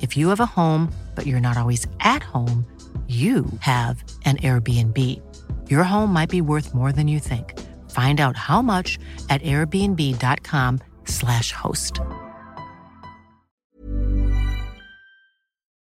If you have a home, but you're not always at home, you have an Airbnb. Your home might be worth more than you think. Find out how much at airbnb.com/slash host.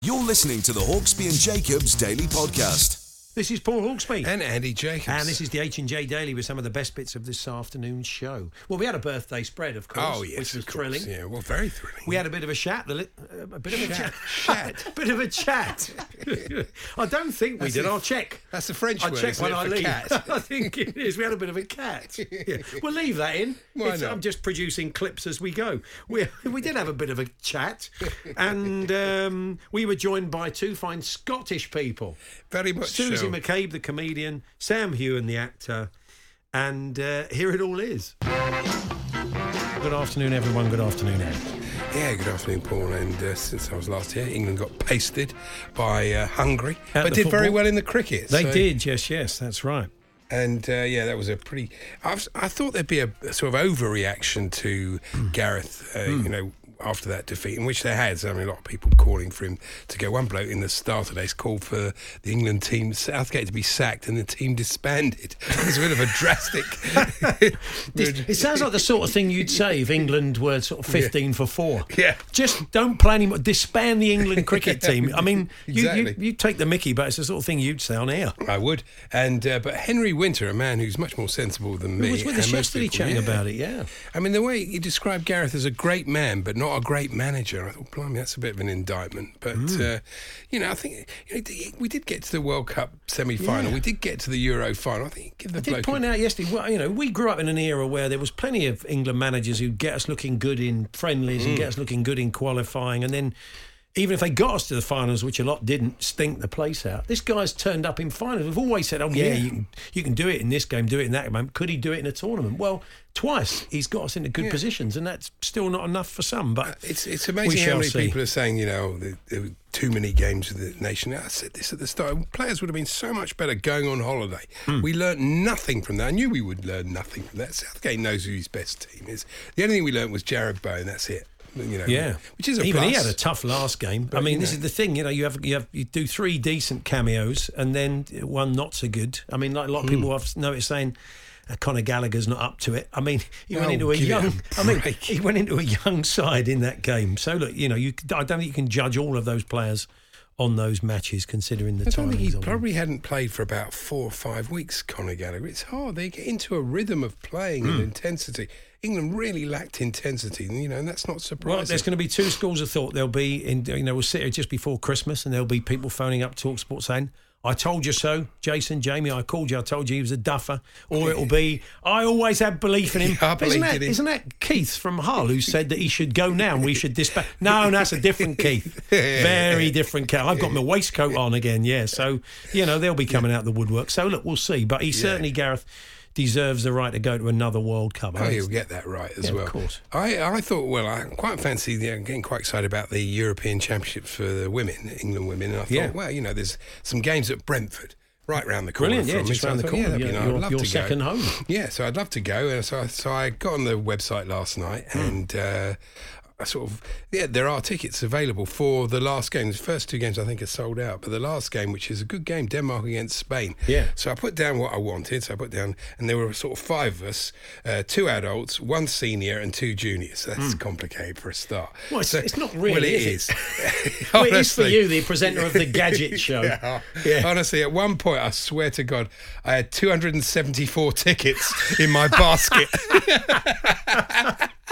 You're listening to the Hawksby and Jacobs Daily Podcast. This is Paul Hawksby. And Andy Jacobs. And this is the H and J Daily with some of the best bits of this afternoon's show. Well, we had a birthday spread, of course, Oh, yes. which was thrilling. Yeah, well, very thrilling. We had a bit of a chat, a li- uh, a bit of a chat, Chat. bit of a chat. I don't think we That's did. the- I'll check. that's the French I'll word, check when I leave. I think it is. We had a bit of a cat. Yeah. We'll leave that in. Why It's- not? I'm just producing clips as we go. We we did have a bit of a chat, and um, we were joined by two fine Scottish people. Very much Susie so. McCabe, the comedian, Sam Heughan, the actor, and uh, here it all is. Good afternoon, everyone. Good afternoon, Ed. Yeah, good afternoon, Paul. And uh, since I was last here, England got pasted by uh, Hungary, At but did very well in the cricket. They so- did, yes, yes, that's right. And uh, yeah, that was a pretty. I, was, I thought there'd be a, sort of overreaction to Hmm. Gareth, uh, you know, after that defeat, in which there has. I mean, a lot of people calling for him to go. One bloke in the Star today's called for the England team, Southgate, to be sacked and the team disbanded. It's a bit of a drastic. It sounds like the sort of thing you'd say if England were sort of 15 for four. Yeah. Just don't play anymore. Disband the England cricket team. I mean, you, you, Exactly. you take the mickey, but it's the sort of thing you'd say on air. I would. And uh, but Henry Winter, a man who's much more sensible than me, He was with us yesterday chatting yeah. about it, yeah. I mean, the way he described Gareth as a great man, but not a great manager, I thought, blimey, that's a bit of an indictment. But, Hmm. uh, you know, I think you know, we did get to the World Cup semi final. Yeah. We did get to the Euro final. I think give the I did point a, out yesterday, well, you know, we grew up in an era where there was plenty of England managers who'd get us looking good in friendlies Mm. and get us looking good in qualifying, and then even if they got us to the finals, which a lot didn't, stink the place out. This guy's turned up in finals. We've always said, "Oh yeah, Yeah. you can you can do it in this game, do it in that game." Could he do it in a tournament? Well, twice he's got us into good Yeah. positions, and that's still not enough for some. But it's it's we amazing how many see. people are saying, you know, there, there were too many games with the nation. I said this at the start. Players would have been so much better going on holiday. Hmm. We learnt nothing from that. I knew we would learn nothing from that. Southgate knows who his best team is. The only thing we learnt was Jarrod Bowen. That's it. You know, Yeah, which is a even he had a tough last game. But, I mean, this know. is the thing. You know, you have you have you do three decent cameos and then one not so good. I mean, like a lot of people I've noticed saying. Uh, Conor Gallagher's not up to it. I mean, he went Oh, into a young. a I mean, he went into a young side in that game. So look, you know, you I don't think you can judge all of those players on those matches, considering the time. he's he on. probably hadn't played for about four or five weeks, Conor Gallagher. It's hard. They get into a rhythm of playing Hmm. and intensity. England really lacked intensity, you know, and that's not Well, surprising. there's going to be two schools of thought. There'll be, in, you know, we'll sit here just before Christmas, and there'll be people phoning up Talk Sport saying, "I told you so, Jason, Jamie. I called you. I told you he was a duffer." Or it'll be, "I always had belief in him." Yeah, isn't that, isn't that Keith from Hull who said that he should go now and we should dispatch? No, that's a different Keith. Very different Keith. I've got my waistcoat on again. Yeah, so you know they'll be coming out the woodwork. So look, we'll see. But he certainly, Gareth, deserves the right to go to another World Cup. Oh, he'll get that right as Yeah, of course. I, I thought, well, I quite fancy, yeah, I'm getting quite excited about the European Championship for the women, England women. And I thought, Yeah. well, you know, there's some games at Brentford. Right round the corner Brilliant, yeah, just round the corner. Yeah, that'd be Yeah, nice. your- I'd love your to go. second home. Yeah, so I'd love to go. And so, I- so I got on the website last night Hmm. and uh, sort of yeah, there are tickets available for the last game. The first two games I think are sold out, but the last game, which is a good game, Denmark against Spain. Yeah. So I put down what I wanted. So I put down, and there were sort of five of us: uh, two adults, one senior, and two juniors. That's complicated for a start. Well, it's- So- it's not really, Well, it is is. Well, it is for you, the presenter of the Gadget Show. Yeah. Yeah. Honestly, at one point, I swear to God, I had 274 tickets in my basket.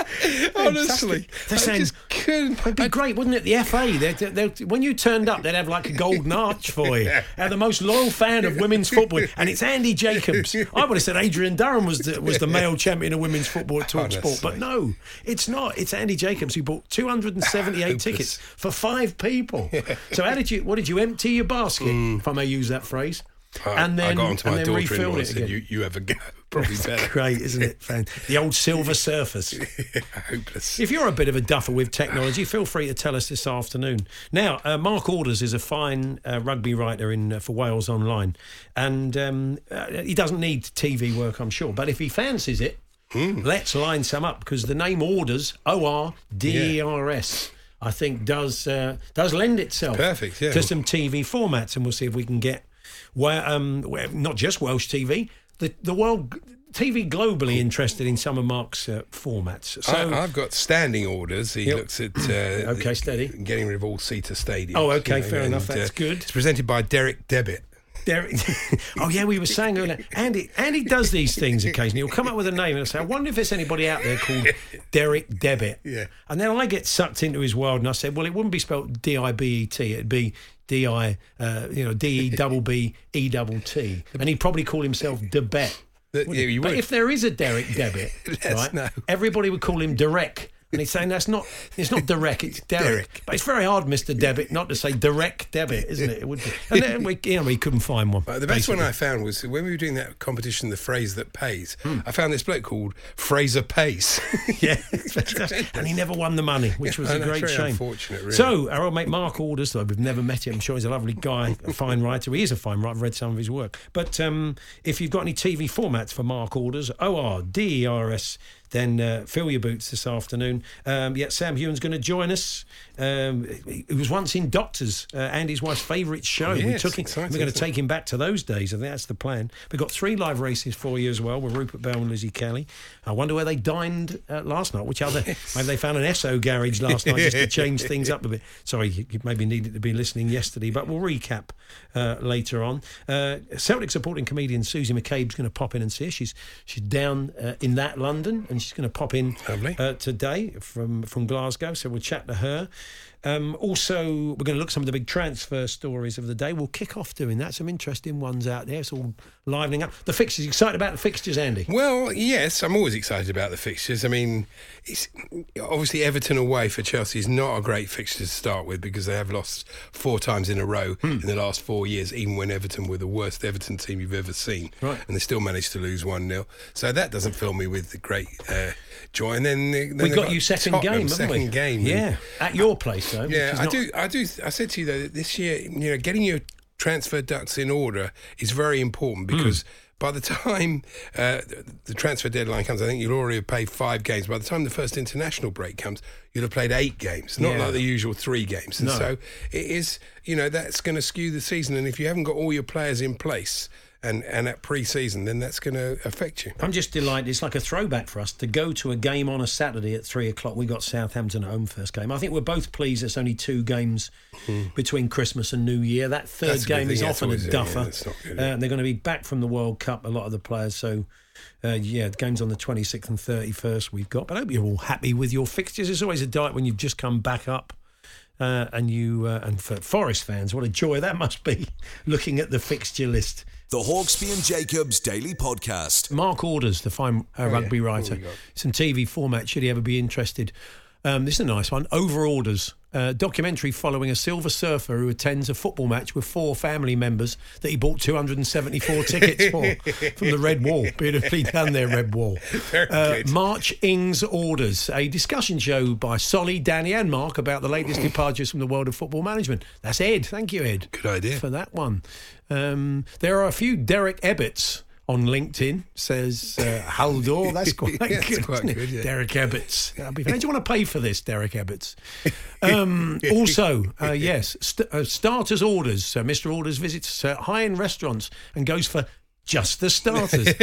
Honestly, They're saying- couldn't. It'd be great, wouldn't it? The FA, they'd, they'd, when you turned up, they'd have like a golden arch for you. They're the most loyal fan of women's football, and it's Andy Jacobs. I would have said Adrian Durham was the, was the male champion of women's football at Talk Sport, but no, it's not. It's Andy Jacobs who bought 278 tickets for five people. So how did you? What did you empty your basket, if I may use that phrase? I, I got onto my and then daughter-in-law and it said, again. "You, you a go." Probably better. Great, isn't it? The old silver surface. Hopeless. If you're a bit of a duffer with technology, feel free to tell us this afternoon. Now, uh, Mark Orders is a fine uh, rugby writer in uh, for Wales Online, and um, uh, he doesn't need TV work, I'm sure. But if he fancies it, Hmm. let's line some up because the name Orders, O R D E R S. I think does uh, does lend itself Perfect, yeah. to some TV formats, and we'll see if we can get where, um, well, not just Welsh TV, the the world TV globally interested in some of Mark's uh, formats. So I, I've got standing orders. He Yep. looks at uh, Okay, steady. getting rid of all seater stadiums. Oh, okay, fair enough, and, that's good. It's presented by Derek Debbit. Derek. oh yeah, we were saying earlier. Andy, Andy does these things occasionally. He'll come up with a name and he'll say, "I wonder if there's anybody out there called Derek Debit." Yeah. And then I get sucked into his world, and I said, "Well, it wouldn't be spelled D I B E T. It'd be D I, uh, you know, D E double B E double T." And he'd probably call himself Debet. Yeah, but would. if there is a Derek Debit, right, know. everybody would call him Derek. And he's saying that's not it's not Derek, it's Derek. Derek. But it's very hard, Mr. Debit, not to say direct debit, isn't it? It would be. And then we, you know, we couldn't find one. The best one. I found was when we were doing that competition, the phrase that pays. Hmm. I found this bloke called Fraser Pace. yeah, and he never won the money, which was I a know, great shame. unfortunate, really. So, our old mate Mark Orders, though we've never met him, I'm sure he's a lovely guy, a fine writer. He is a fine writer. I've read some of his work. But um, if you've got any TV formats for Mark Orders, O R D E R S, then uh, fill your boots this afternoon. Um, yeah, Sam Heughan's going to join us. Um, he was once in Doctors, uh, Andy's wife's favourite show. we yes, took him. exciting, We're going to take him back to those days. I think that's the plan. We've got three live races for you as well with Rupert Bell and Lizzie Kelly. I wonder where they dined uh, last night. Which other? Maybe they found an Esso garage last night just to change things up a bit. Sorry, you maybe needed to be listening yesterday, but we'll recap uh, later on. Uh, Celtic supporting comedian Susie McCabe's going to pop in and see us. She's she's down uh, in that London, and she's going to pop in uh, today from from Glasgow. So we'll chat to her. Um, also, we're going to look at some of the big transfer stories of the day. We'll kick off doing that. Some interesting ones out there. It's all livening up. The fixtures. Excited about the fixtures, Andy? Well, yes, I'm always excited about the fixtures. I mean, it's obviously Everton away for Chelsea is not a great fixture to start with because they have lost four times in a row Hmm. in the last four years, even when Everton were the worst Everton team you've ever seen. Right. And they still managed to lose 1 0. So that doesn't fill me with great uh, joy. And then, then we they've got you second Tottenham, game, haven't second we? game. Yeah, at your place Yeah, I not- do. I do. I said to you though that this year, you know, getting your transfer ducks in order is very important Hmm. because by the time uh, the- the transfer deadline comes, I think you'll already have played five games. By the time the first international break comes, you'll have played eight games, not Yeah. like the usual three games. And No. so it is. You know, that's going to skew the season. And if you haven't got all your players in place and and at pre-season, then that's going to affect you. I'm just delighted. It's like a throwback for us to go to a game on a Saturday at three o'clock. We got Southampton at home first game. I think we're both pleased. It's only two games between Christmas and New Year. That third. That's game is often a yeah, duffer. good, uh, yeah. they're going to be back from the World Cup. A lot of the players. So. Uh, yeah, the games on the 26th and 31st we've got. But I hope you're all happy with your fixtures. It's always a delight when you've just come back up. Uh, and you uh, and for Forest fans, what a joy that must be looking at the fixture list. The Hawksby and Jacobs Daily Podcast. Mark Orders, the fine uh, rugby What writer, some TV format. Should he ever be interested? Um, this is a nice one. Over Orders, uh, documentary following a silver surfer who attends a football match with four family members that he bought 274 tickets for from the Red Wall. Beautifully done there, Red Wall. Very Uh, good. March Ings Orders, a discussion show by Solly, Danny, and Mark about the latest departures from the world of football management. That's Ed. Thank you, Ed Good idea. for that one. Um, there are a few Derek Ebbets on LinkedIn says uh, Haldor. That's quite That's good. quite good, yeah. Derek Ebbets. That'd be fun. Do you want to pay for this, Derek Ebbets? Um, also, uh, yes, st- uh, starters orders. So Mr. Orders visits uh, high-end restaurants and goes for just the starters.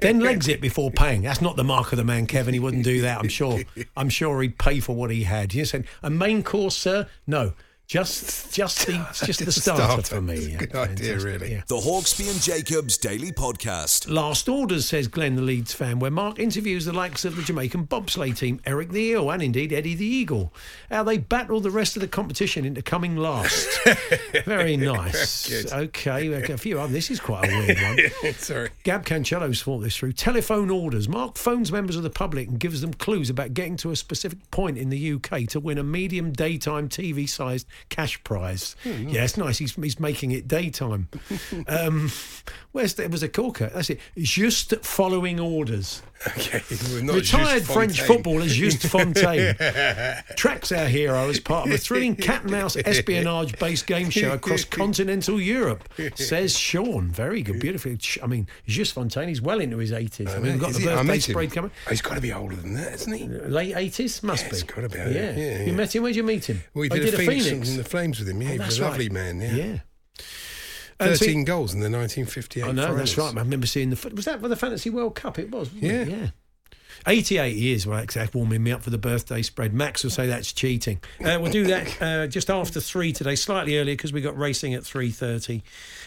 then legs it before paying. That's not the mark of the man, Kevin. He wouldn't do that. I'm sure. I'm sure he'd pay for what he had. You said a main course, sir? No. Just, just the, just the starter, Starter. for me. Yeah, good idea, fantastic. really. Yeah. The Hawksby and Jacobs Daily Podcast. Last orders, says Glenn, the Leeds fan, where Mark interviews the likes of the Jamaican bobsleigh team, Eric the Eel, and indeed Eddie the Eagle. How they battle the rest of the competition into coming last. Very nice. Good. Okay, a few others. This is quite a weird one. Sorry. Gab Cancello's thought this through. Telephone orders. Mark phones members of the public and gives them clues about getting to a specific point in the UK to win a medium daytime TV sized cash prize. Yeah, it's nice. He's, he's making it daytime. um, where's the, it was a corker. That's it. Just following orders. Okay. Retired French footballer Just Fontaine tracks our hero as part of a thrilling cat and mouse espionage based game show across continental Europe, says Sean. Very good, beautiful. I mean, Just Fontaine, he's well into his 80s. I mean, we've got the birthday spread coming. Oh, he's got to be older than that, isn't he? Late 80s? Must Yeah, be. He's gotta be, yeah, Yeah. yeah, You yeah. met him? Where'd you meet him? Well, he Oh, did, a Phoenix, Phoenix. in the Flames with him. Yeah, Oh, he was a lovely right. man. Yeah. Yeah. And so- 13 goals in the 1958 I know, that's right. I remember seeing the. Was that for the Fantasy World Cup? It was. Yeah. it? Yeah. 88 years, well, that's warming me up for the birthday spread. Max will say that's cheating. Uh, we'll do that uh, just after three today, slightly earlier because we got racing at 3.30.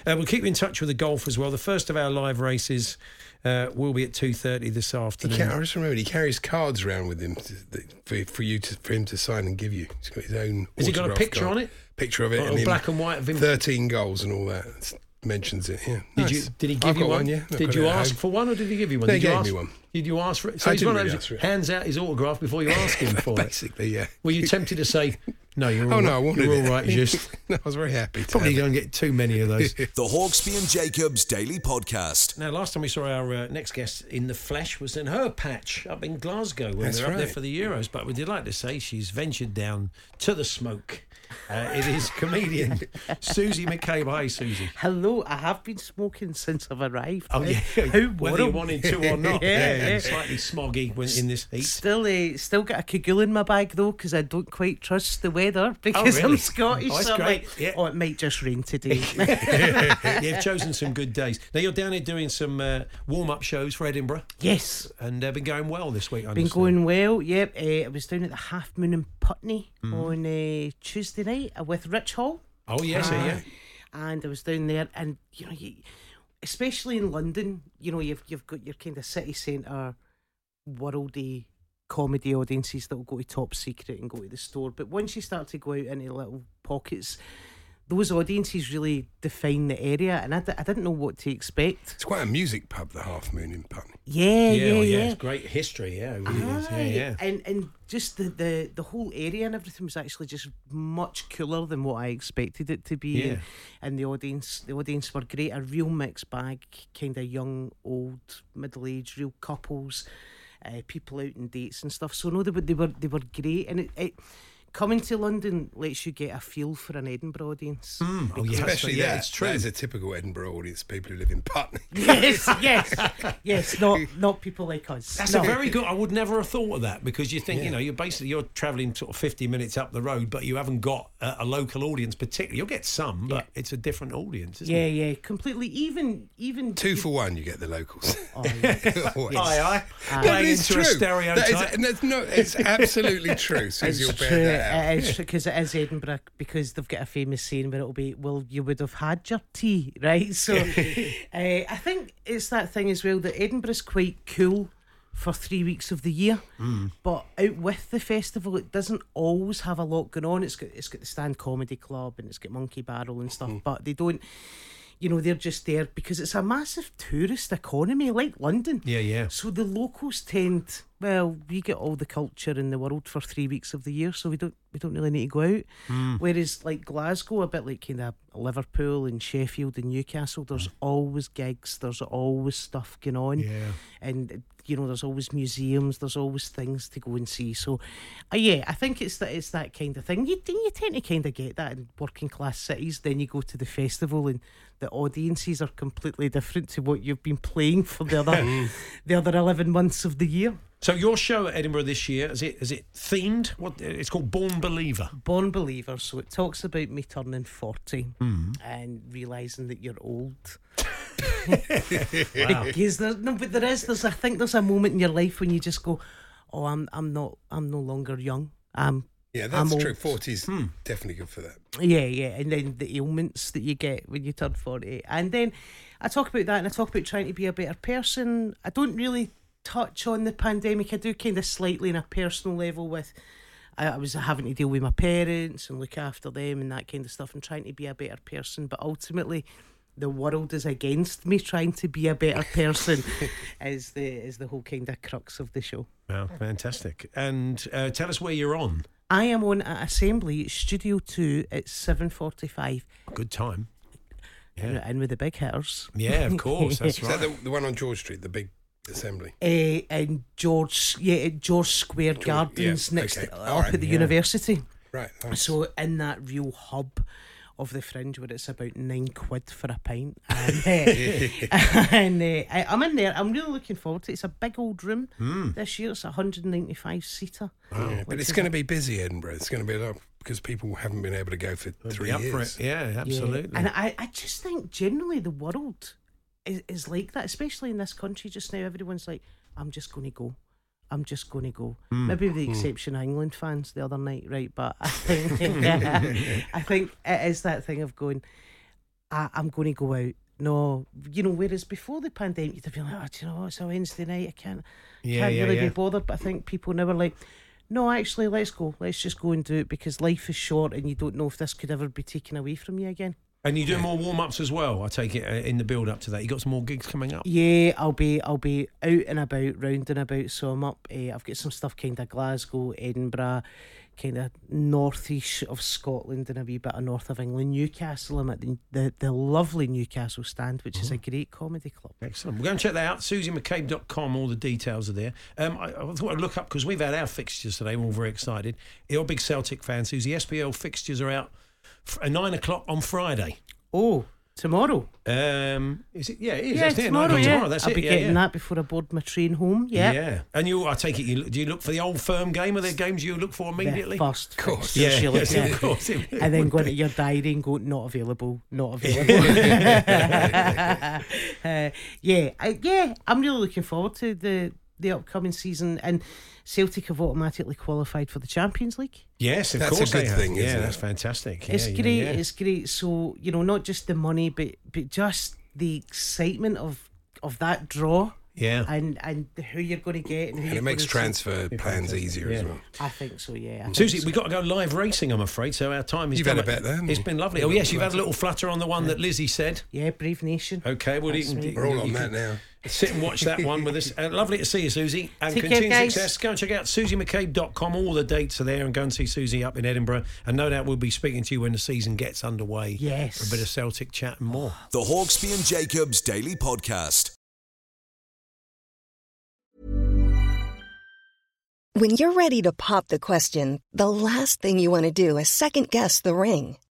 Uh, we'll keep you in touch with the golf as well. The first of our live races uh, will be at 2.30 this afternoon. I just remembered he carries cards around with him to, for, for you to for him to sign and give you. He's got his own. Has he got a picture card. on it? Picture of it. Or and black and white him? Thirteen goals and all that. It's- mentions it. Yeah. Did Nice. you? Did he I've give you got one? Yeah. I've Did you ask for one, or did he give you one? No, did he you gave ask, me one. Did you ask for it? So I he's didn't one of those ask for it. hands out his autograph before you ask him for it. Basically, yeah. Were you tempted to say, "No, you're all Oh right, no, I wanted you're it. all right"? Just no, I was very happy. To probably have it. going to get too many of those. The Hawksby and Jacobs Daily Podcast. Now, last time we saw our uh, next guest in the flesh was in her patch up in Glasgow when That's they were up there for the Euros. But we did like to say she's ventured down to the smoke. Uh, it is comedian Susie McCabe. Hi, Susie. Hello, I have been smoking since I've arrived. Oh, yeah. How Whether you wanted to or not. Yeah, yeah. Slightly smoggy when in this heat. Still, uh, still got a cagoule in my bag though, because I don't quite trust the weather because really? I'm Scottish. Oh, so I'm like, Yeah. oh, it might just rain today. You've chosen some good days. Now, you're down here doing some uh, warm up shows for Edinburgh yes, and uh, been going well this week. I been understand. going well. Yep, uh, I was down at the Half Moon in Putney Mm. on uh, Tuesday night uh, with Rich Hall. Oh, yes, yeah. and I was down there, and you know, you, especially in London, you know, you've you've got your kind of city centre, worldy comedy audiences that will go to Top Secret and go to the store. But once you start to go out into little pockets, those audiences really define the area, and I, d- I didn't know what to expect. It's quite a music pub, the Half Moon in Putney. Yeah, Yeah, yeah, oh, yeah. It's great history, yeah. It really is. Yeah, Aye, yeah. And and just the, the the whole area and everything was actually just much cooler than what I expected it to be. Yeah. And, and the audience the audience were great, a real mixed bag, kind of young, old, middle aged, real couples, uh, people out in dates and stuff. So no, they were they were they were great, and it. it Coming to London lets you get a feel for an Edinburgh audience. Mm. Oh, yeah, Especially yeah, that. it's true. That is a typical Edinburgh audience, people who live in Putney. Yes, yes, yes. Not not people like us. That's no. a very good. I would never have thought of that because you think you know you're basically you're travelling sort of 50 minutes up the road, but you haven't got a, a local audience. Particularly, you'll get some, but it's a different audience. Isn't Yeah, it? yeah, yeah. completely. Even even Two for one, you get the locals. Oh, yeah. Always. Aye, aye. No, it's true. a stereotype. That is, no, it's absolutely true. Susie will It's bear true. that out. It is because it is Edinburgh because they've got a famous saying where it'll be, "Well, you would have had your tea, right?" So, uh, I think it's that thing as well that Edinburgh's quite cool for three weeks of the year, Mm. but out with the festival, it doesn't always have a lot going on. It's got it's got the Stand Comedy Club and it's got Monkey Barrel and stuff, Mm-hmm. but they don't. You know, they're just there because it's a massive tourist economy like London. Yeah, yeah. So the locals tend well, we get all the culture in the world for three weeks of the year, so we don't we don't really need to go out. Hmm. Whereas like Glasgow, a bit like kind of Liverpool and Sheffield and Newcastle, there's hmm. always gigs, there's always stuff going on, Yeah. and you know there's always museums, there's always things to go and see. So, uh, yeah, I think it's that it's that kind of thing. You you tend to kind of get that in working class cities. Then you go to the festival and the audiences are completely different to what you've been playing for the other the other eleven months of the year. So your show at Edinburgh this year is it is it themed? What it's called Born Believer. Born Believer, so it talks about me turning 40 and realising that you're old. Because there's no, but there is. There's I think there's a moment in your life when you just go, "Oh, I'm I'm not I'm no longer young. I'm Yeah, I'm that's true. old. 40's hmm. definitely good for that. Yeah, yeah, and then the ailments that you get when you turn 40. And then I talk about that and I talk about trying to be a better person. I don't really touch on the pandemic. I do kind of slightly on a personal level with I, I was having to deal with my parents and look after them and that kind of stuff and trying to be a better person. But ultimately, the world is against me trying to be a better person is the is the whole kind of crux of the show. Wow, fantastic! And uh, tell us where you're on. I am on at Assembly Studio Two at seven forty five. Good time. Yeah, In with the big hitters. yeah, of course. That's Is that right. the, the one on George Street, the big assembly? uh, in George, yeah, George Square Gardens yeah, next okay. to, up right, at the yeah. university. Right. nice. So in that real hub of the fringe, where it's about nine quid for a pint, and, uh, and uh, I, I'm in there. I'm really looking forward to it. It's a big old room this year. It's a 195 seater. Yeah, but it's going to be busy, Edinburgh. It's going to be a lot because people haven't been able to go for Be three up for years. it. Yeah, absolutely. And I, I just think generally the world is, is like that, especially in this country just now. Everyone's like, I'm just going to go. I'm just going to go. Hmm. Maybe with the exception of England fans the other night, right? But I think I think it is that thing of going, I, I'm going to go out. No, you know, whereas before the pandemic, you'd have been like, oh, do you know what? It's a Wednesday night. I can't, Yeah, can't yeah, really yeah. be bothered. But I think people now are like, no, actually, let's go. Let's just go and do it because life is short and you don't know if this could ever be taken away from you again. And you do more warm ups as well. I take it uh, in the build up to that. You got some more gigs coming up. Yeah, I'll be I'll be out and about, round and about. So I'm up. Uh, I've got some stuff kind of Glasgow, Edinburgh, kind of northeast of Scotland, and a wee bit of north of England. Newcastle. I'm at the the, the lovely Newcastle stand, which is a great comedy club. Excellent. We're going to check that out. SusieMcCabe.com. All the details are there. Um, I, I thought I'd look up because we've had our fixtures today. We're all very excited. You're a big Celtic fan, Susie. SPL fixtures are out f- nine o'clock on Friday. Oh, tomorrow. Um, is it? Yeah, it is. yeah, That's it, tomorrow. o'clock Yeah, tomorrow. That's I'll it. be yeah, getting yeah. that before I board my train home. Yeah. Yeah, and you, I take it, you do you look for the old firm game? Are there games you look for The immediately? first, Of course. Yeah, fixtures you look yes, of course. it- it and then go into your diary and go not available, not available. uh, yeah, I, yeah, I'm really looking forward to the the upcoming season. And Celtic have automatically qualified for the Champions League. Yes, of That's a course good they have. thing, Yeah, that's fantastic. it's Yeah, yeah, great. yeah. It's great. So you know, not just the money, but but just the excitement of of that draw. Yeah. And and who you're going to get and who And you're it makes gonna see. transfer plans easier as well. I think so. Yeah. I Susie, so. we've got to go live racing, I'm afraid. So our time is You've had done. a bet there, haven't It's you? been lovely. Oh yes, you've had a little flutter on the one that Lizzie said. Yeah, Brave Nation. Okay, well, you can, right. We're all on can that now. Sit and watch that one with us. Uh, lovely to see you, Susie. And Take continued guys. success. Go and check out susiemccabe.com. All the dates are there and go and see Susie up in Edinburgh. And no doubt we'll be speaking to you when the season gets underway. Yes. For a bit of Celtic chat and more. The Hawksby and Jacobs Daily Podcast. When you're ready to pop the question, the last thing you want to do is second guess the ring.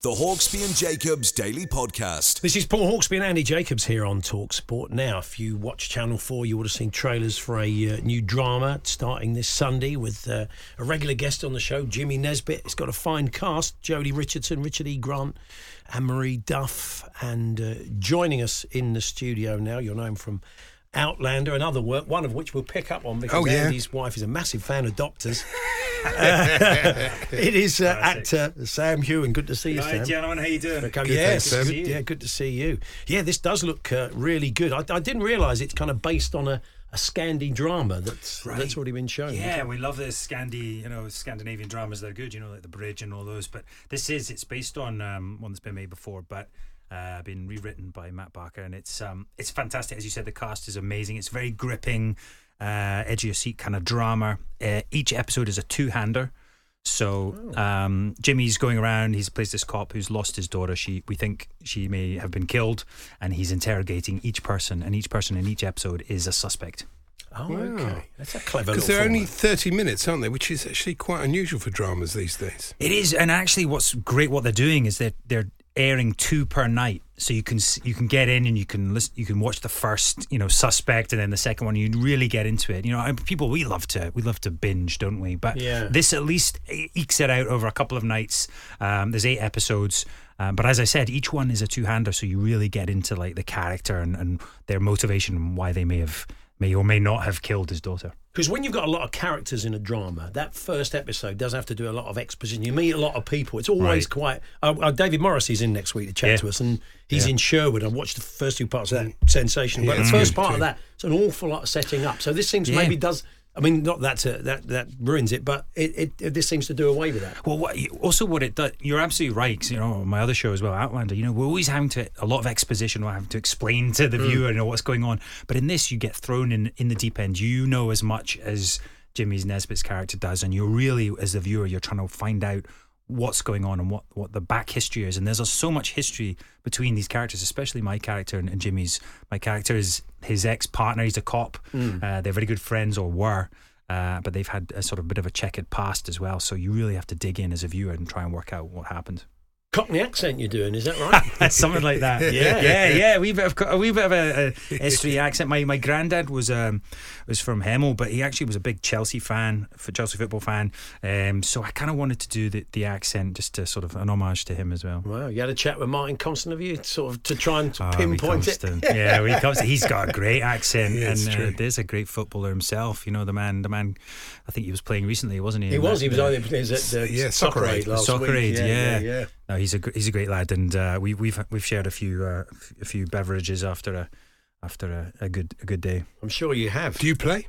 The Hawksby and Jacobs Daily Podcast. This is Paul Hawksby and Andy Jacobs here on Talk Sport. Now, if you watch Channel 4, you would have seen trailers for a uh, new drama starting this Sunday with uh, a regular guest on the show, Jimmy Nesbitt. It's got a fine cast Joely Richardson, Richard E. Grant, Anne Marie Duff. And uh, joining us in the studio now, you'll know him from Outlander and other work, one of which we'll pick up on because Oh, yeah. Andy's wife is a massive fan of doctors. Uh, it is uh, actor Sam Heughan. Good to see you, Hi, Sam. gentlemen. How you doing? Okay, Good, yes, thanks, Sam. good, yeah, good to see you. Yeah, this does look uh, really good. I, I didn't realise it's kind of based on a, a Scandi drama that's Right. that's already been shown. Yeah, we love the Scandi, you know, Scandinavian dramas. They're good, you know, like The Bridge and all those. But this is it's based on um, one that's been made before, but uh, been rewritten by Matt Barker, and it's um, it's fantastic. As you said, the cast is amazing. It's very gripping, uh, edge of your seat kind of drama. Uh, each episode is a two hander. So um, Jimmy's going around. He's plays this cop who's lost his daughter. She we think she may have been killed, and he's interrogating each person, and each person in each episode is a suspect. Oh, okay. That's a clever Because they're only 30 minutes, aren't they? Which is actually quite unusual for dramas these days. It is, and actually, what's great what they're doing is that they're airing two per night, so you can you can get in and you can listen, you can watch the first you know suspect and then the second one. You really get into it. You know, people we love to we love to binge, don't we? But Yeah. this at least ekes it out over a couple of nights. Um, there's eight episodes. Um, but as I said, each one is a two-hander, so you really get into like the character and, and their motivation and why they may have may or may not have killed his daughter. Because when you've got a lot of characters in a drama, that first episode does have to do a lot of exposition. You meet a lot of people. It's always Right. quite. Uh, uh, David Morrissey's in next week to chat Yeah. to us, and he's Yeah. in Sherwood. I watched the first two parts of that sensation, but Yeah, the first good part of that, it's an awful lot of setting up. So this seems Yeah. maybe does. I mean, not that to, that that ruins it, but it, it, this seems to do away with that. Well, what, also what it does, you're absolutely right. 'cause, you know, my other show as well, Outlander. You know, we're always having to a lot of exposition. We're having to explain to the mm. viewer, you know, what's going on. But in this, you get thrown in in the deep end. You know as much as Jimmy's Nesbitt's character does, and you're really, as the viewer, you're trying to find out what's going on and what, what the back history is. And there's a, so much history between these characters, especially my character and, and Jimmy's. My character is his ex partner. He's a cop. Uh, they're very good friends or were. Uh, but they've had a sort of bit of a checkered past as well. So you really have to dig in as a viewer and try and work out what happened. Cockney accent you're doing, is that right? Something like that. Yeah. yeah, yeah. A wee bit of a wee bit of a, a history accent. My my granddad was um was from Hemel, but he actually was a big Chelsea fan, for Chelsea football fan. Um, so I kind of wanted to do the, the accent just to sort of an homage to him as well. wow, you had a chat with Martin Compston, have you? Sort of to try and Oh, pinpoint it. Yeah, Wee Compston. He's got a great accent, Yeah, and uh, there's a great footballer himself. You know, the man, the man. I think he was playing recently, wasn't he? He was. that- He was. he was at the Yeah, soccer aid last Soccer week. Aid, yeah. yeah. No, he's a he's a great lad, and uh, we, we've we've shared a few uh, a few beverages after a after a, a good a good day. I'm sure you have. Do you play?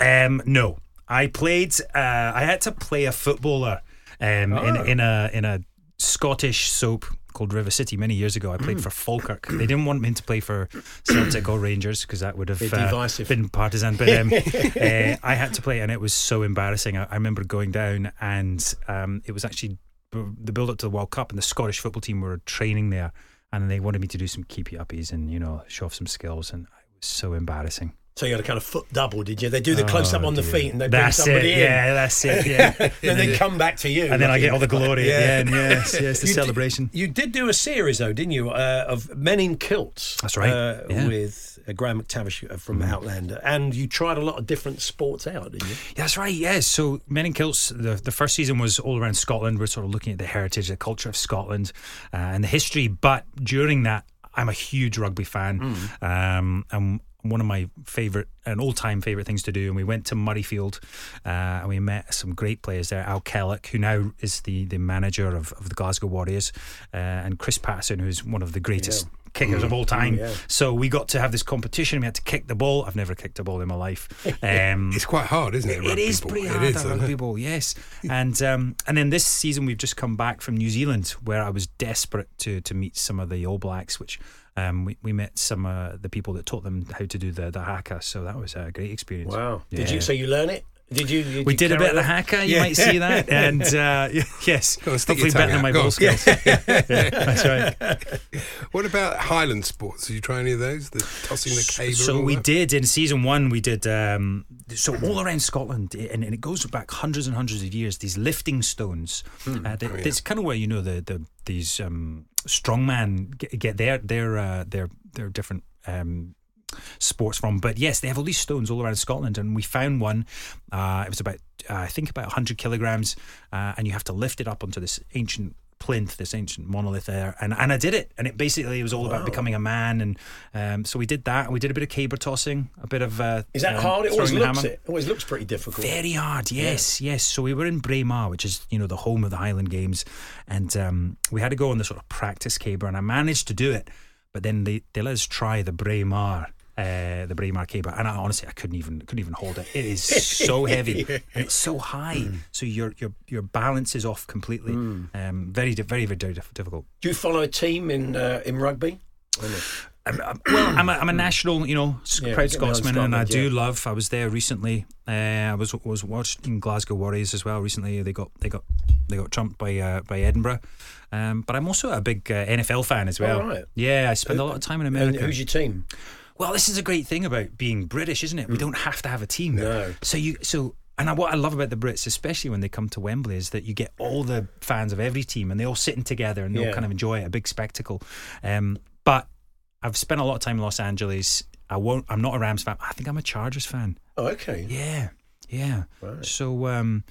Um, no, I played. Uh, I had to play a footballer um, in Oh. in a in a Scottish soap called River City many years ago. I played Hmm. for Falkirk. They didn't want me to play for Celtic or Rangers because that would have uh, been partisan. But um, uh, I had to play, and it was so embarrassing. I, I remember going down, and um, it was actually b- the build up to the World Cup, and the Scottish football team were training there, and they wanted me to do some keepy uppies and you know show off some skills, and it was so embarrassing. So you had a kind of foot double, did you? They do the close up Oh, on the dear. feet and they bring That's somebody it. in. Yeah, that's it. Yeah. then they come back to you. and then I get all the glory Yeah. at the end. Yes, yes, the You did- celebration. you did do a series, though, didn't you, uh, of Men in Kilts? That's right, Uh, yeah. With uh, Graham McTavish uh, from Outlander. And you tried a lot of different sports out, didn't you? That's right. Yes. So Men in Kilts. The the first season was all around Scotland. We're sort of looking at the heritage, the culture of Scotland, uh, and the history. But during that, I'm a huge rugby fan, um, and one of my favourite an all time favourite things to do, and we went to Murrayfield uh, and we met some great players there. Al Kellock, who now is the, the manager of, of the Glasgow Warriors, uh, and Chris Paterson, who's one of the greatest. Kickers of all time. So we got to have this competition. We had to kick the ball. I've never kicked a ball in my life. Um, It's quite hard, isn't it? it is ball? pretty hard is, at isn't rugby ball, yes. And um, and then this season we've just come back from New Zealand, where I was desperate to to meet some of the All Blacks, which um, we, we met some uh, the people that taught them how to do the the haka. So that was a great experience. Wow. Did you? So you learn it? Did you? did We you did a bit of the that? haka, you might see that, and uh, yes, Go on, hopefully tongue better than my ball skills. Yeah, that's right. What about Highland sports? Did you try any of those? The tossing the caber. So we that? did in season one. We did um, so all around Scotland, and, and it goes back hundreds and hundreds of years. These lifting stones. Uh, they, Oh, yeah. It's kind of where you know the, the these um, strongman get, get their their uh, their their different. Um, sports from but yes they have all these stones all around Scotland and we found one uh, it was about uh, I think about 100 kilograms uh, and you have to lift it up onto this ancient plinth this ancient monolith there and, and I did it and it basically it was all about becoming a man and um, so we did that we did a bit of caber tossing a bit of uh, Is that um, hard? It always looks hammer. it. Always looks pretty difficult. Very hard, yes, yes. So we were in Braemar, which is you know the home of the Highland Games, and um, we had to go on the sort of practice caber, and I managed to do it, but then they, they let us try the Braemar. Uh, the Braemar caber, and I honestly I couldn't even couldn't even hold it. It is so heavy and it's so high, so your your your balance is off completely. Um, very very very difficult. Do you follow a team in uh, in rugby? I'm, I'm- well, I'm a, I'm a national, you know, Yeah, proud Scotsman, and I do yeah. love. I was there recently. Uh, I was was watching Glasgow Warriors as well recently. They got they got they got trumped by uh, by Edinburgh. Um, but I'm also a big uh, NFL fan as well. Oh, right. Yeah, I spend a lot of time in And America. who's your team? Well, this is a great thing about being British, isn't it? We don't have to have a team. Mm. No. So you so and I, what I love about the Brits, especially when they come to Wembley, is that you get all the fans of every team and they all sitting together and they Yeah. all kind of enjoy it, a big spectacle. Um, but I've spent a lot of time in Los Angeles. I won't. I'm not a Rams fan. I think I'm a Chargers fan. Oh, okay. Yeah, yeah. Right. So um,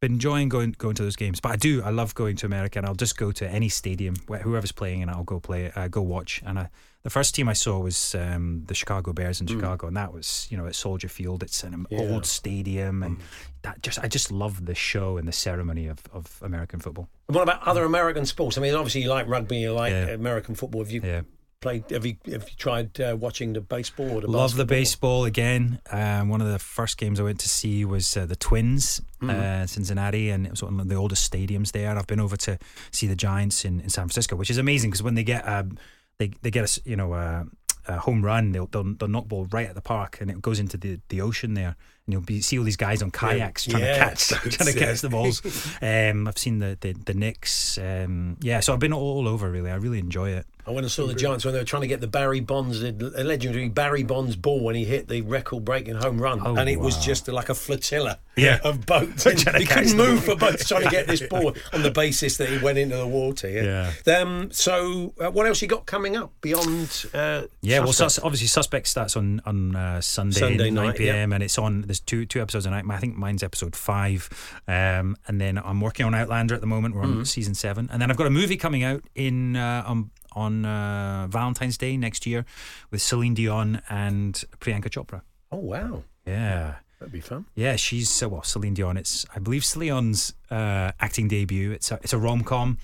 been enjoying going going to those games. But I do. I love going to America, and I'll just go to any stadium where whoever's playing, and I'll go play. Uh, go watch. And I, the first team I saw was um, the Chicago Bears in Chicago, and that was you know at Soldier Field. It's an Yeah. old stadium, and that just I just love the show and the ceremony of, of American football. And what about other American sports? I mean, obviously you like rugby, you like Yeah. American football. Have you Yeah. Played? Have you have you tried uh, watching the baseball or the Love the baseball again. Um, one of the first games I went to see was uh, the Twins, Mm-hmm. uh, Cincinnati, and it was one of the oldest stadiums there. I've been over to see the Giants in, in San Francisco, which is amazing because when they get um, they they get a you know a, a home run, they'll, they'll they'll knock ball right at the park, and it goes into the, the ocean there, and you'll be see all these guys on kayaks trying Yeah, to catch trying to catch the balls. um, I've seen the the, the Knicks. Um, yeah, so I've been all over really. I really enjoy it. I went and saw the Giants when they were trying to get the Barry Bonds, the legendary Barry Bonds ball when he hit the record-breaking home run, Oh, and it was just like a flotilla Yeah. of boats. Trying to he couldn't move for boats trying to get this ball on the basis that he went into the water. Yeah. Um, so, uh, what else you got coming up beyond? Uh, Yeah, well, sus- obviously, Suspect starts on on uh, Sunday, Sunday 9 night, p.m. and it's on. There's two two episodes a night. I think mine's episode five, um, and then I'm working on Outlander at the moment. We're Mm-hmm. on season seven, and then I've got a movie coming out in uh, on on uh, Valentine's Day next year with Celine Dion and Priyanka Chopra. oh wow, Yeah. that'd be fun. Yeah, she's uh, well Celine Dion. It's I believe Celine's uh, acting debut. It's a it's a rom com,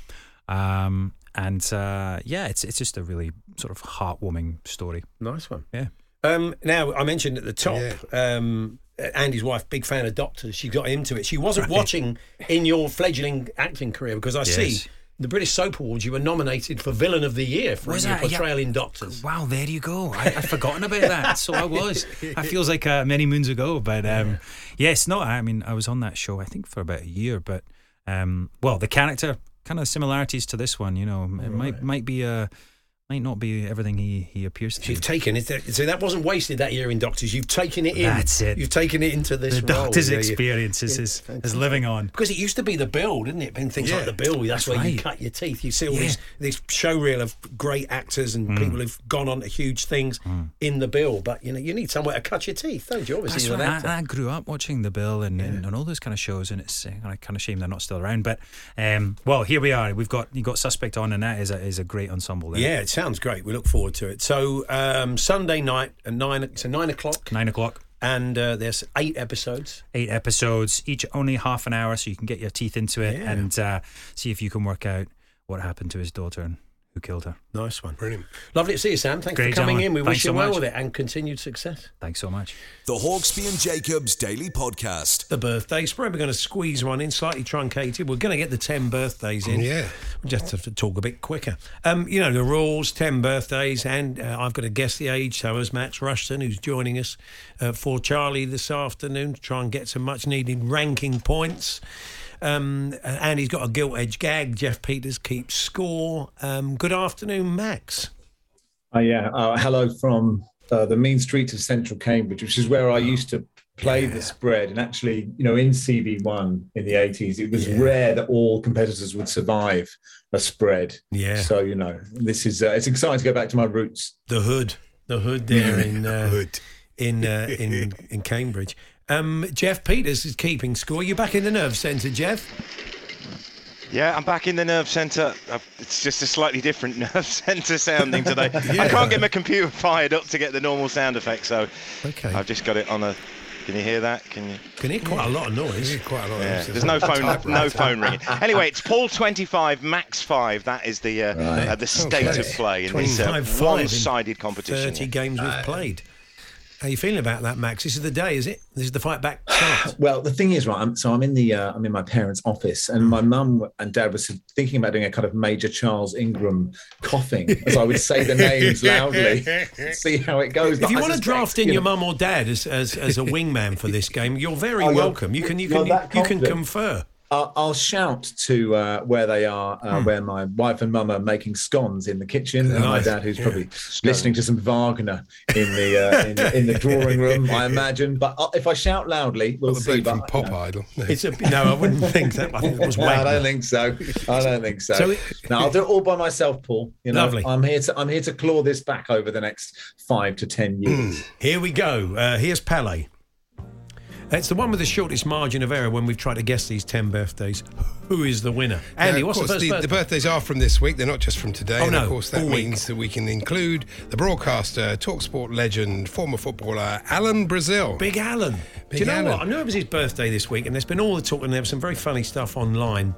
um, and uh, yeah, it's it's just a really sort of heartwarming story. Nice one. Yeah. Um, now, I mentioned at the top, um, Andy's wife, big fan of Doctors. She got into it. She wasn't watching in your fledgling acting career because I see the British Soap Awards. You were nominated for Villain of the Year for Was your that? Yeah. portrayal in Doctors. Wow, there you go. I, I'd forgotten about that. So I was. That feels like uh, many moons ago. But um, yes, no, I mean, I was on that show, I think, for about a year. But, um, well, the character, kind of similarities to this one, you know, it might might be a. Might not be everything he, he appears to You've taken it. So that wasn't wasted that year in Doctors. You've taken it in. That's it. You've taken it into this The role. doctor's Yeah, yeah. experience is, is, is living on. Because it used to be the bill, didn't it? And things like the bill, that's, that's where you cut your teeth. You see all Yeah. these this show reel of great actors and people who've gone on to huge things in the bill. But you know, you need somewhere to cut your teeth, don't you? Obviously, That's you're right. I. I grew up watching The Bill and, and, and all those kind of shows, and it's uh, kind of shame they're not still around. But um, well, here we are. We've got you got Suspect on, and that is a, is a great ensemble. There. Yeah, sounds great. We look forward to it. So um, Sunday night at nine. A nine o'clock. nine o'clock. and uh, there's eight episodes. Eight episodes, each only half an hour, so you can get your teeth into it Yeah. and uh, see if you can work out what happened to his daughter and who killed her. Nice one. Brilliant. Lovely to see you, Sam. Thanks Great, for coming gentlemen. in. We Thanks wish you so well much. with it and continued success. Thanks so much. The Hawksby and Jacobs Daily Podcast. The birthday spread. We're going to squeeze one in, slightly truncated. We're going to get the 10 birthdays in. Yeah. We just have to talk a bit quicker. Um, you know, the rules 10 birthdays, and uh, I've got to guess the age. So has Max Rushton, who's joining us uh, for Charlie this afternoon to try and get some much needed ranking points. Um, and he's got a gilt edge gag. Jeff Peters keeps score. Um, good afternoon, Max. Uh, yeah, uh, hello from uh, the mean streets of central Cambridge, which is where I used to play the spread. And actually, you know, in CV1 in the 80s, it was Yeah. rare that all competitors would survive a spread. Yeah. So, you know, this is, uh, it's exciting to go back to my roots. the hood, the hood there in uh, Hood. in uh, in in Cambridge. Um, Jeff Peters is keeping score. You're back in the nerve centre, Jeff. Yeah, I'm back in the nerve centre. Uh, It's just a slightly different nerve centre sounding today. I can't get my computer fired up to get the normal sound effect, so Okay. I've just got it on a. Can you hear that? Can you? Can hear quite a lot of noise. Quite a lot. Yeah, of there's no phone, no phone ringing. Anyway, it's Paul 25, Max 5. That is the uh, Right. uh, the state Okay. of play in this uh, one-sided competition. Thirty games we've played. How you feeling about that, Max? This is the day, is it? This is the fight back start. Well, the thing is, right. I'm, so I'm in the uh, I'm in my parents' office, and my mum and dad was thinking about doing a kind of Major Charles Ingram coughing, as I would say the names loudly, see how it goes. If But you I want to draft in you your mum or dad as, as as a wingman for this game, you're very Oh, you're- welcome. You can you can you can confer. I'll, I'll shout to uh, where they are, uh, where my wife and mum are making scones in the kitchen, and my dad, who's probably listening to some Wagner in the uh, in, in the drawing room, I imagine. But uh, if I shout loudly, we'll see. bloke from Pop you know. Idol. It's a no, I wouldn't think that. I think it was No, I don't think so. I don't think so. So it- no, I'll do it all by myself, Paul. You know, Lovely. I'm here to I'm here to claw this back over the next five to ten years. Here we go. Uh, here's Pele. It's the one with the shortest margin of error when we've tried to guess these 10 birthdays. Who is the winner? Andy, Uh, of what's the first the, birthday? the birthdays are from this week. They're not just from today. Oh, and no, of course, that all week. means that we can include the broadcaster, Talksport legend, former footballer Alan Brazil. Big Alan. Big Do you know Alan. what? I knew it was his birthday this week, and there's been all the talk, and there was some very funny stuff online.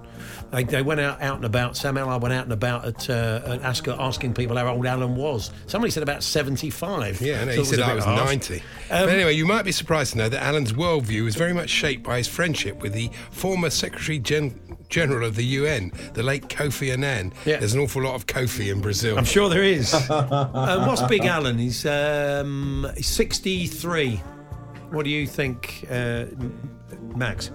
They, they went out, out and about. Sam Allar went out and about at, uh, at Ascot asking people how old Alan was. Somebody said about 75. Yeah, no, So he said I was harsh. 90. Um, but anyway, you might be surprised to know that Alan's worldview was very much shaped by his friendship with the former Secretary Gen- General of the UN, the late Kofi Annan. Yeah. There's an awful lot of Kofi in Brazil. I'm sure there is. um, what's Big Alan? He's um, 63. What do you think, uh, Max?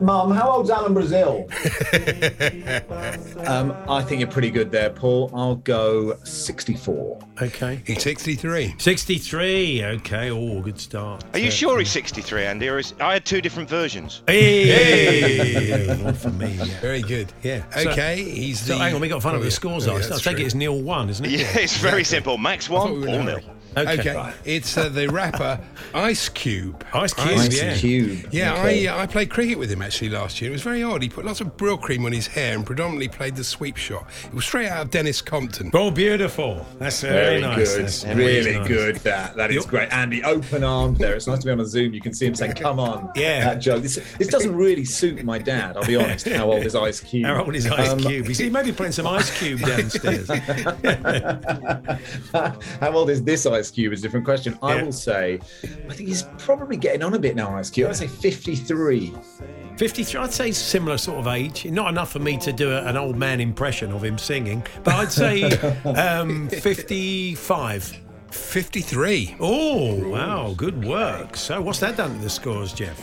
Mum, how old's Alan Brazil? um, I think you're pretty good there, Paul. I'll go 64. Okay. He's 63. 63. Okay. Oh, good start. Are you sure he's 63, Andy? Or is, I had two different versions. Hey, one for me. Yeah. Very good. Yeah. So- Okay, he's So the. hang on, we got to find out Oh, what the yeah. scores Oh, are. yeah, I that's take true. it it's nil one, isn't it? Yeah, it's very simple. Max 1, we Paul nil. Okay. Okay, it's uh, the rapper Ice Cube. Ice Cube, Ice yeah. Cube. Yeah, Okay. I uh, I played cricket with him actually last year. It was very odd. He put lots of Brylcreem on his hair and predominantly played the sweep shot. It was straight out of Denis Compton. Oh, beautiful. That's very, Very nice. good. That's really nice. good. That that is great. Andy, open arms there. It's nice to be on a Zoom. You can see him saying, "Come on." Yeah. That joke. This, this doesn't really suit my dad. I'll be honest. How old is Ice Cube? How old is Ice Um, Cube? He's, he may be playing some Ice Cube downstairs. How old is this Ice Cube? Is a different question. I Yeah. will say, I think he's probably getting on a bit now. Ice Cube. I'd say fifty-three. 53, I'd say similar sort of age. Not enough for me to do a, an old man impression of him singing, but I'd say um, 55. 53. Oh, wow, good work. So, what's that done to the scores, Jeff?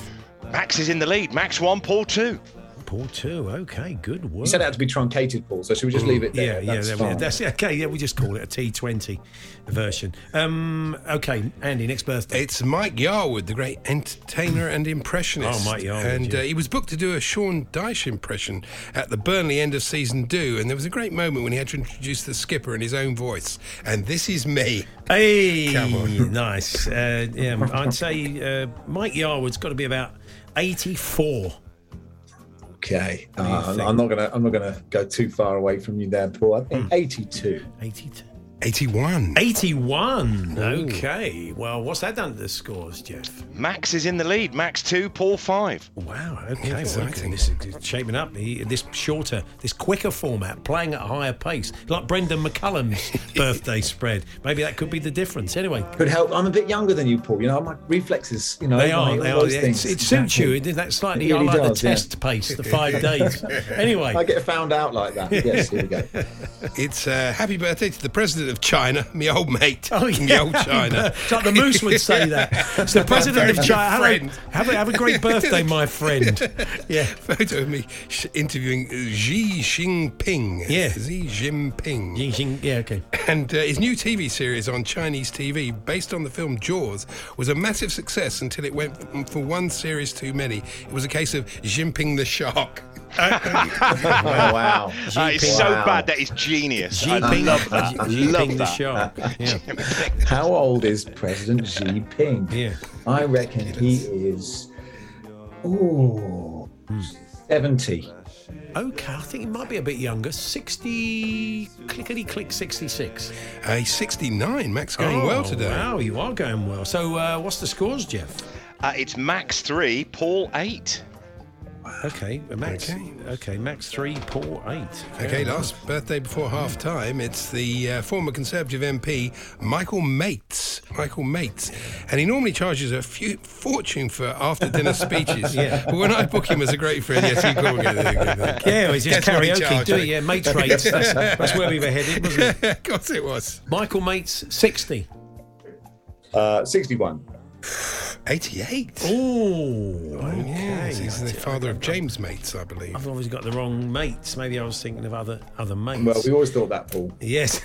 Max is in the lead. Max 1, Paul 2. Paul, two. Okay, good work. You said it had to be truncated, Paul. So should we just leave it Yeah, there? yeah, That's there we- fine. that's okay. Yeah, we just call it a T20 version. Um, okay, Andy, next birthday. It's Mike Yarwood, the great entertainer and impressionist. Oh, Mike Yarwood, And yeah. uh, he was booked to do a Sean Dyche impression at the Burnley end of season two. And there was a great moment when he had to introduce the skipper in his own voice. And this is me. Hey, Come on. nice. Uh, yeah, I'd say uh, Mike Yarwood's got to be about 84. Okay, uh. I'm not gonna. I'm not gonna go too far away from you there, Paul. I Hmm. think 82. 82. 81. 81. Okay. Well, what's that done to the scores, Jeff? Max is in the lead. Max 2, Paul 5. Wow. Okay. Well, Exciting. this is shaping up. He- This shorter, this quicker format, playing at a higher pace, like Brendon McCullum's birthday spread. Maybe that could be the difference. Anyway, Could help. I'm a bit younger than you, Paul. You know, my reflexes. You know, they my- are. all They are. those Yeah. It, it suits you. It that slightly. It really I like does, the yeah. test pace, the five days. Anyway, I get found out like that. Yes, here we go. It's uh, happy birthday to the president of China, my old mate. Oh, Me yeah. old China. It's like the moose would say that. It's the president of Very China. Hello. friend. Have a, have a great birthday, my friend. Yeah. Photo of me interviewing Xi Jinping. Yeah. Xi Jinping. Xi Jing- Yeah, okay. And uh, his new TV series on Chinese TV, based on the film Jaws, was a massive success until it went for one series too many. It was a case of Jinping the shark. Oh, wow. Uh, it's so Wow. bad that it's genius. Xi I love that. Xi I Jinping the shark. Yeah. How old is President Xi Jinping? Yeah. I reckon he is. Oh, 70. Okay, I think he might be a bit younger. 60, clickety click 66. Uh, 69. Max going well Oh, today. Wow, you are going well. So, uh, what's the scores, Jeff? Uh, it's Max 3, Paul 8. Okay, Max. Okay. Okay, Max 3, Paul 8. Okay, last birthday before half time. It's the uh, former Conservative MP, Michael Mates. Michael Mates. And he normally charges a few, fortune for after dinner speeches. Yeah. But when I book him as a great friend, yes, he called me. Yeah, it's just That's what he karaoke. charged Do me. it, yeah, mates rates. That's, that's where we were headed, wasn't it? of course it was. Michael Mates, 60. Uh, 61. 88. Oh, Yes, he's the father of James Mates, I believe. I've always got the wrong mates. Maybe I was thinking of other other mates. Well, we always thought that, Paul. Yes.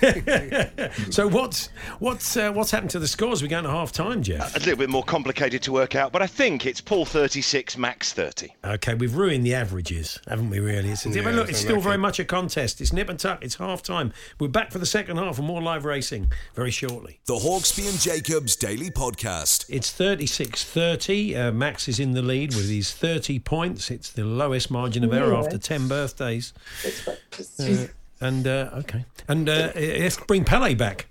so what's what's uh, what's happened to the scores? We're going to half time, Jeff. A little bit more complicated to work out, but I think it's Paul 36, Max 30. Okay, we've ruined the averages, haven't we? Really? It's, Yeah, but look, it's still like very it- much a contest. It's nip and tuck. It's half time. We're back for the second half and more live racing very shortly. The Hawksbee and Jacobs Daily Podcast. It's 36 30. Uh, Max is in the lead with his 30 points. It's the lowest margin of error after 10 birthdays. Uh, and, uh, okay. And uh, let's bring Pele back.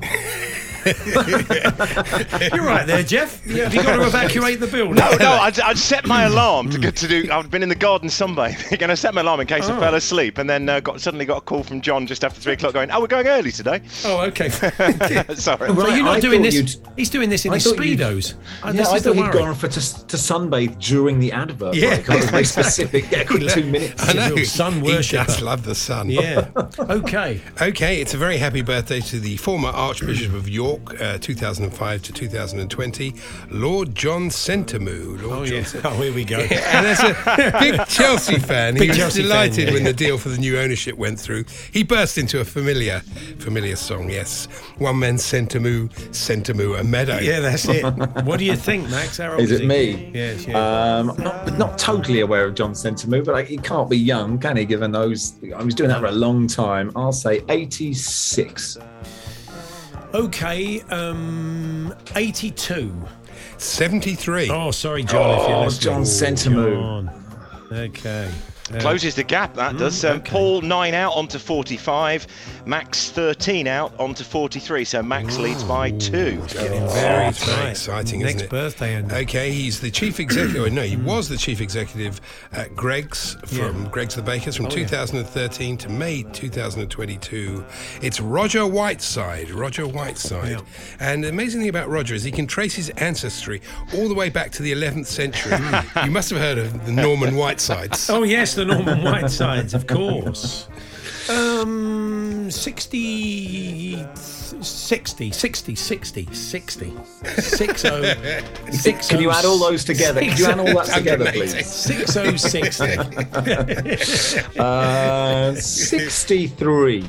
You're right there, Jeff. Have you got to evacuate the building? No, no, I'd, I'd set my alarm to go to do. I've been in the garden sunbathing, and I set my alarm in case I Oh. fell asleep, and then uh, got suddenly got a call from John just after three o'clock, going, "Oh, we're going early today." Oh, okay. Sorry. Right, you're not I doing this. you'd- He's doing this in I his speedos. Oh, yeah, this I thought he'd worry. gone for to, to sunbathe during the advert. Yeah. like, kind of very specific. Yeah, two minutes. I know. sun he worshipper. does love the sun. Yeah. Okay. Okay, it's a very happy birthday to the former Archbishop of York, uh, 2005 to 2020, Lord John Sentamu. Lord Oh John yeah. Cent- Oh, here we go. and as a big Chelsea fan, he Big was Chelsea fan, delighted yeah. when the deal for the new ownership went through. He burst into a familiar, familiar song. Yes, one man Sentamu, Sentamu, a meadow. Yeah, that's it. What do you think, Max? How Is it me? Yes. Yeah. Um, not, not totally aware of John Sentamu, but like, he can't be young, can he? Given those, I was doing that for a long time. I'll say 86. Okay. Um. Eighty-two. 73. Oh, sorry, John. if you're Oh, listening. John Sentamu. John. Okay. Closes the gap, that does. Um, okay. Paul 9 out onto 45, Max 13 out onto 43, so Max leads by two. Getting very it's very exciting, Next isn't it? birthday, and Okay, he's the chief executive. no, he was the chief executive at Greggs from Greggs the Bakers from Oh, yeah. 2013 to May 2022. It's Roger Whiteside. Roger Whiteside. Yeah. And the amazing thing about Roger is he can trace his ancestry all the way back to the 11th century. you must have heard of the Norman Whitesides. oh yes, the Norman Whitesides, of course. Um, 60, 60, 60, 60, 60, 60, 60 Can you add all those together? Can you add all that together, please? 6060. Uh, 63.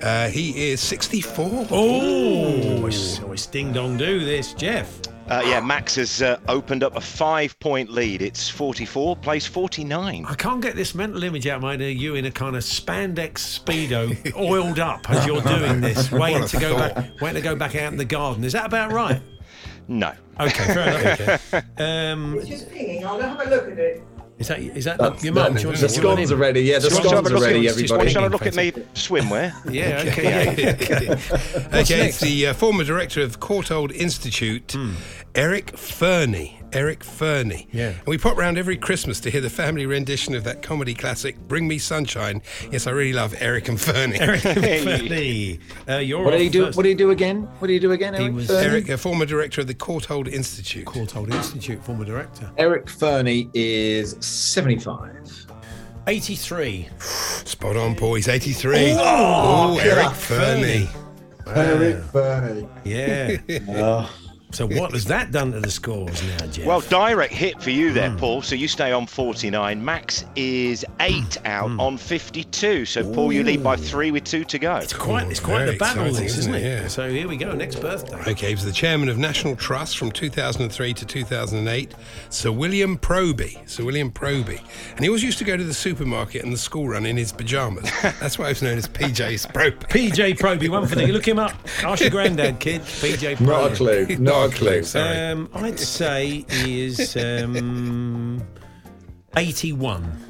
Uh, he is 64. Oh, it's, oh, it's ding dong do this, Jeff. Uh, yeah, Max has uh, opened up a five point lead. It's 44, place 49. I can't get this mental image out of my head of you in a kind of spandex speedo, oiled up as you're doing this, waiting to go thought. back, waiting to go back out in the garden. Is that about right? No. Okay, fair enough. Um, Just pinging. I'll have a look at it. Is that is that That's- your mum? the- She the scones are ready. Yeah, the She scones are ready, at- everybody. Want to have a look at me swimwear? Yeah, okay. yeah, okay. Okay, it's the uh, former director of Courtauld Institute, Eric Fernie. Eric Fernie. Yeah. And we pop round every Christmas to hear the family rendition of that comedy classic, Bring Me Sunshine. Yes, I really love Eric and Fernie. Fernie. Uh, you're What did he do? first. What did he do again? What did he do again? Eric was- Fernie? Eric, a former director of the Courtauld Institute. Courtauld Institute, former director. Eric Fernie is seventy-five. 83. Spot on, Paul. He's 83. Oh, Eric Fernie. Fernie. Eric Fernie. Yeah. Oh. so what has that done to the scores now, Jeff? Well, direct hit for you Hmm. there, Paul. So you stay on 49. Max is eight out on 52. So, Paul, you lead by three with two to go. it's quite, it's quite very the battle, exciting, this, isn't isn't it? it? Yeah. So here we go, next birthday. Okay, he was the chairman of National Trust from 2003 to 2008. Sir William Proby. Sir William Proby. And he always used to go to the supermarket and the school run in his pyjamas. That's why he was known as PJ Proby. PJ Proby, one for the. Look him up. Ask your granddad, kid. PJ Proby. Not a clue. Not a clue. Sorry. Um, I'd say is um, 81.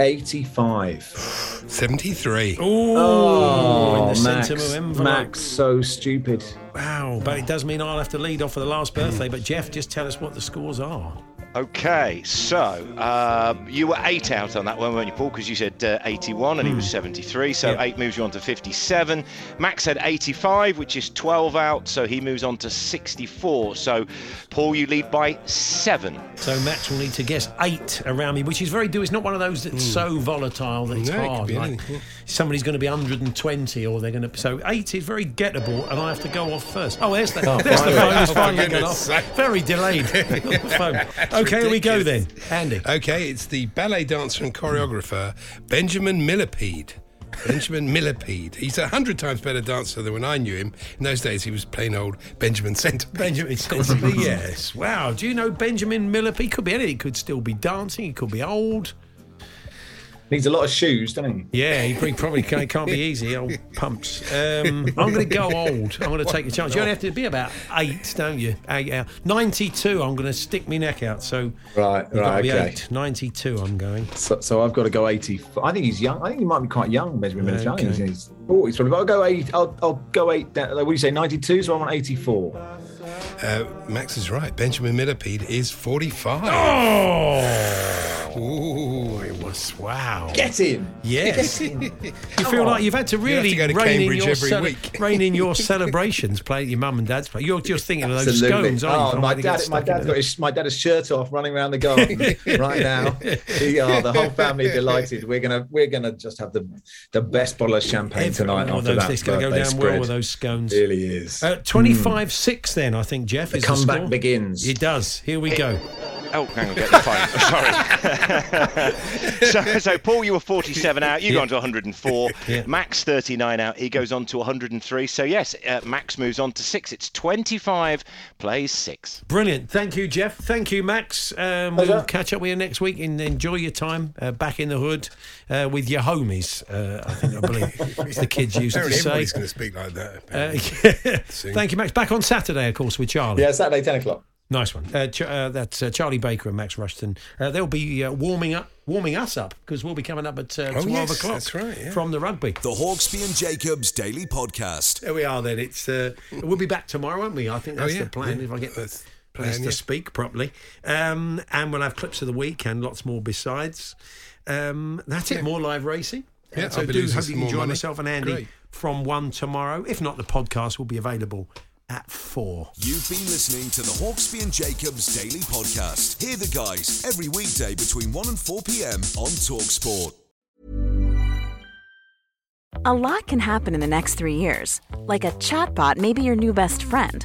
Eighty-five. 73. Ooh, in the Oh, centre Max, of envelope. Max, so stupid. Wow, but it does mean I'll have to lead off for the last birthday. But Jeff, just tell us what the scores are. Okay, so um, you were eight out on that one, weren't you, Paul? Because you said uh, 81 and he was 73, so Hmm. Yeah. eight moves you on to 57. Max said 85, which is 12 out, so he moves on to 64. So, Paul, you lead by seven. So Max will need to guess eight around me, which is very do. It's not one of those that's so volatile that it's Hmm. No, it could hard. be Like yeah. Somebody's going to be 120, or they're going to. So 80 is very gettable, and I have to go off first. Oh, there's the, Oh, there's the phone. It's Oh, finally gone off. Very delayed. phone. Okay, here we go then. Andy. Okay, it's the ballet dancer and choreographer Benjamin Millipede. Benjamin Millipede. He's a hundred times better dancer than when I knew him. In those days, he was plain old Benjamin Centipede. Benjamin Centipede, yes. Wow. Do you know Benjamin Millipede? He could be anything. He could still be dancing. He could be old. Needs a lot of shoes, doesn't he? Yeah, he probably can't, can't be easy. Old pumps. Um, I'm going to go old. I'm going to take a chance. You only have to be about eight, don't you? Eight out. 92. I'm going to stick my neck out. So Right, you've got to right, be okay. eight. 92. I'm going. So, so I've got to go 80. I think he's young. I think he might be quite young, Benjamin Miller. I think Okay. he's 40s probably. But I'll go eight. I'll, I'll go eight. Down, what do you say, 92? So I'm on 84. Uh, Max is right. Benjamin Millipede is 45. Oh, Ooh. it was wow. Get in. Yes. Get in. You feel like you've had to really to go to rein, in your every cele- week. rein in your celebrations, play at your mum and dad's place. You're just thinking of those scones, aren't you? Oh, Can't my wait to get dad, my in dad's got his, my dad has shirt off, running around the garden right now. We are the whole family delighted. We're gonna, we're gonna just have the, the best bottle of champagne tonight Oh, after those, that. it's going to go down spread. well with those scones. Really is. Uh, 25 6 then, I think, Jeff. the comeback score. begins. It does. Here we go. Oh, hang on, get the phone. Sorry. so, so, Paul, you were 47 out. You Yeah. go on to 104. Yeah. Max 39 out. He goes on to 103. So yes, uh, Max moves on to six. It's 25 plays six. Brilliant. Thank you, Jeff. Thank you, Max. Um, we'll catch up with you next week and enjoy your time uh, back in the hood uh, with your homies, uh, I think, I believe, as the kids used to say. everybody's going to speak like that. Uh, yeah. Thank you, Max. Back on Saturday, of course, with Charlie. Yeah, Saturday, 10 o'clock. Nice one. Uh, Ch- uh, that's uh, Charlie Baker and Max Rushton. Uh, they'll be uh, warming up, warming us up because we'll be coming up at uh, Oh, 12 yes, o'clock that's right, yeah. from the rugby. The Hawksbee and Jacobs Daily Podcast. There we are. Then it's uh, we'll be back tomorrow, won't we? I think that's Oh, yeah, the plan. yeah. If I get the That's the place plan, to speak properly, um, and we'll have clips of the week and lots more besides. Um, that's it. More live racing. Uh, Yeah, so I'll be do hope you can more join money. myself and Andy Great. from one tomorrow. If not, the podcast will be available at four. You've been listening to the Hawksbee and Jacobs Daily Podcast. Hear the guys every weekday between 1 and 4 p.m. on Talksport. A lot can happen in the next three years. Like a chatbot may be your new best friend.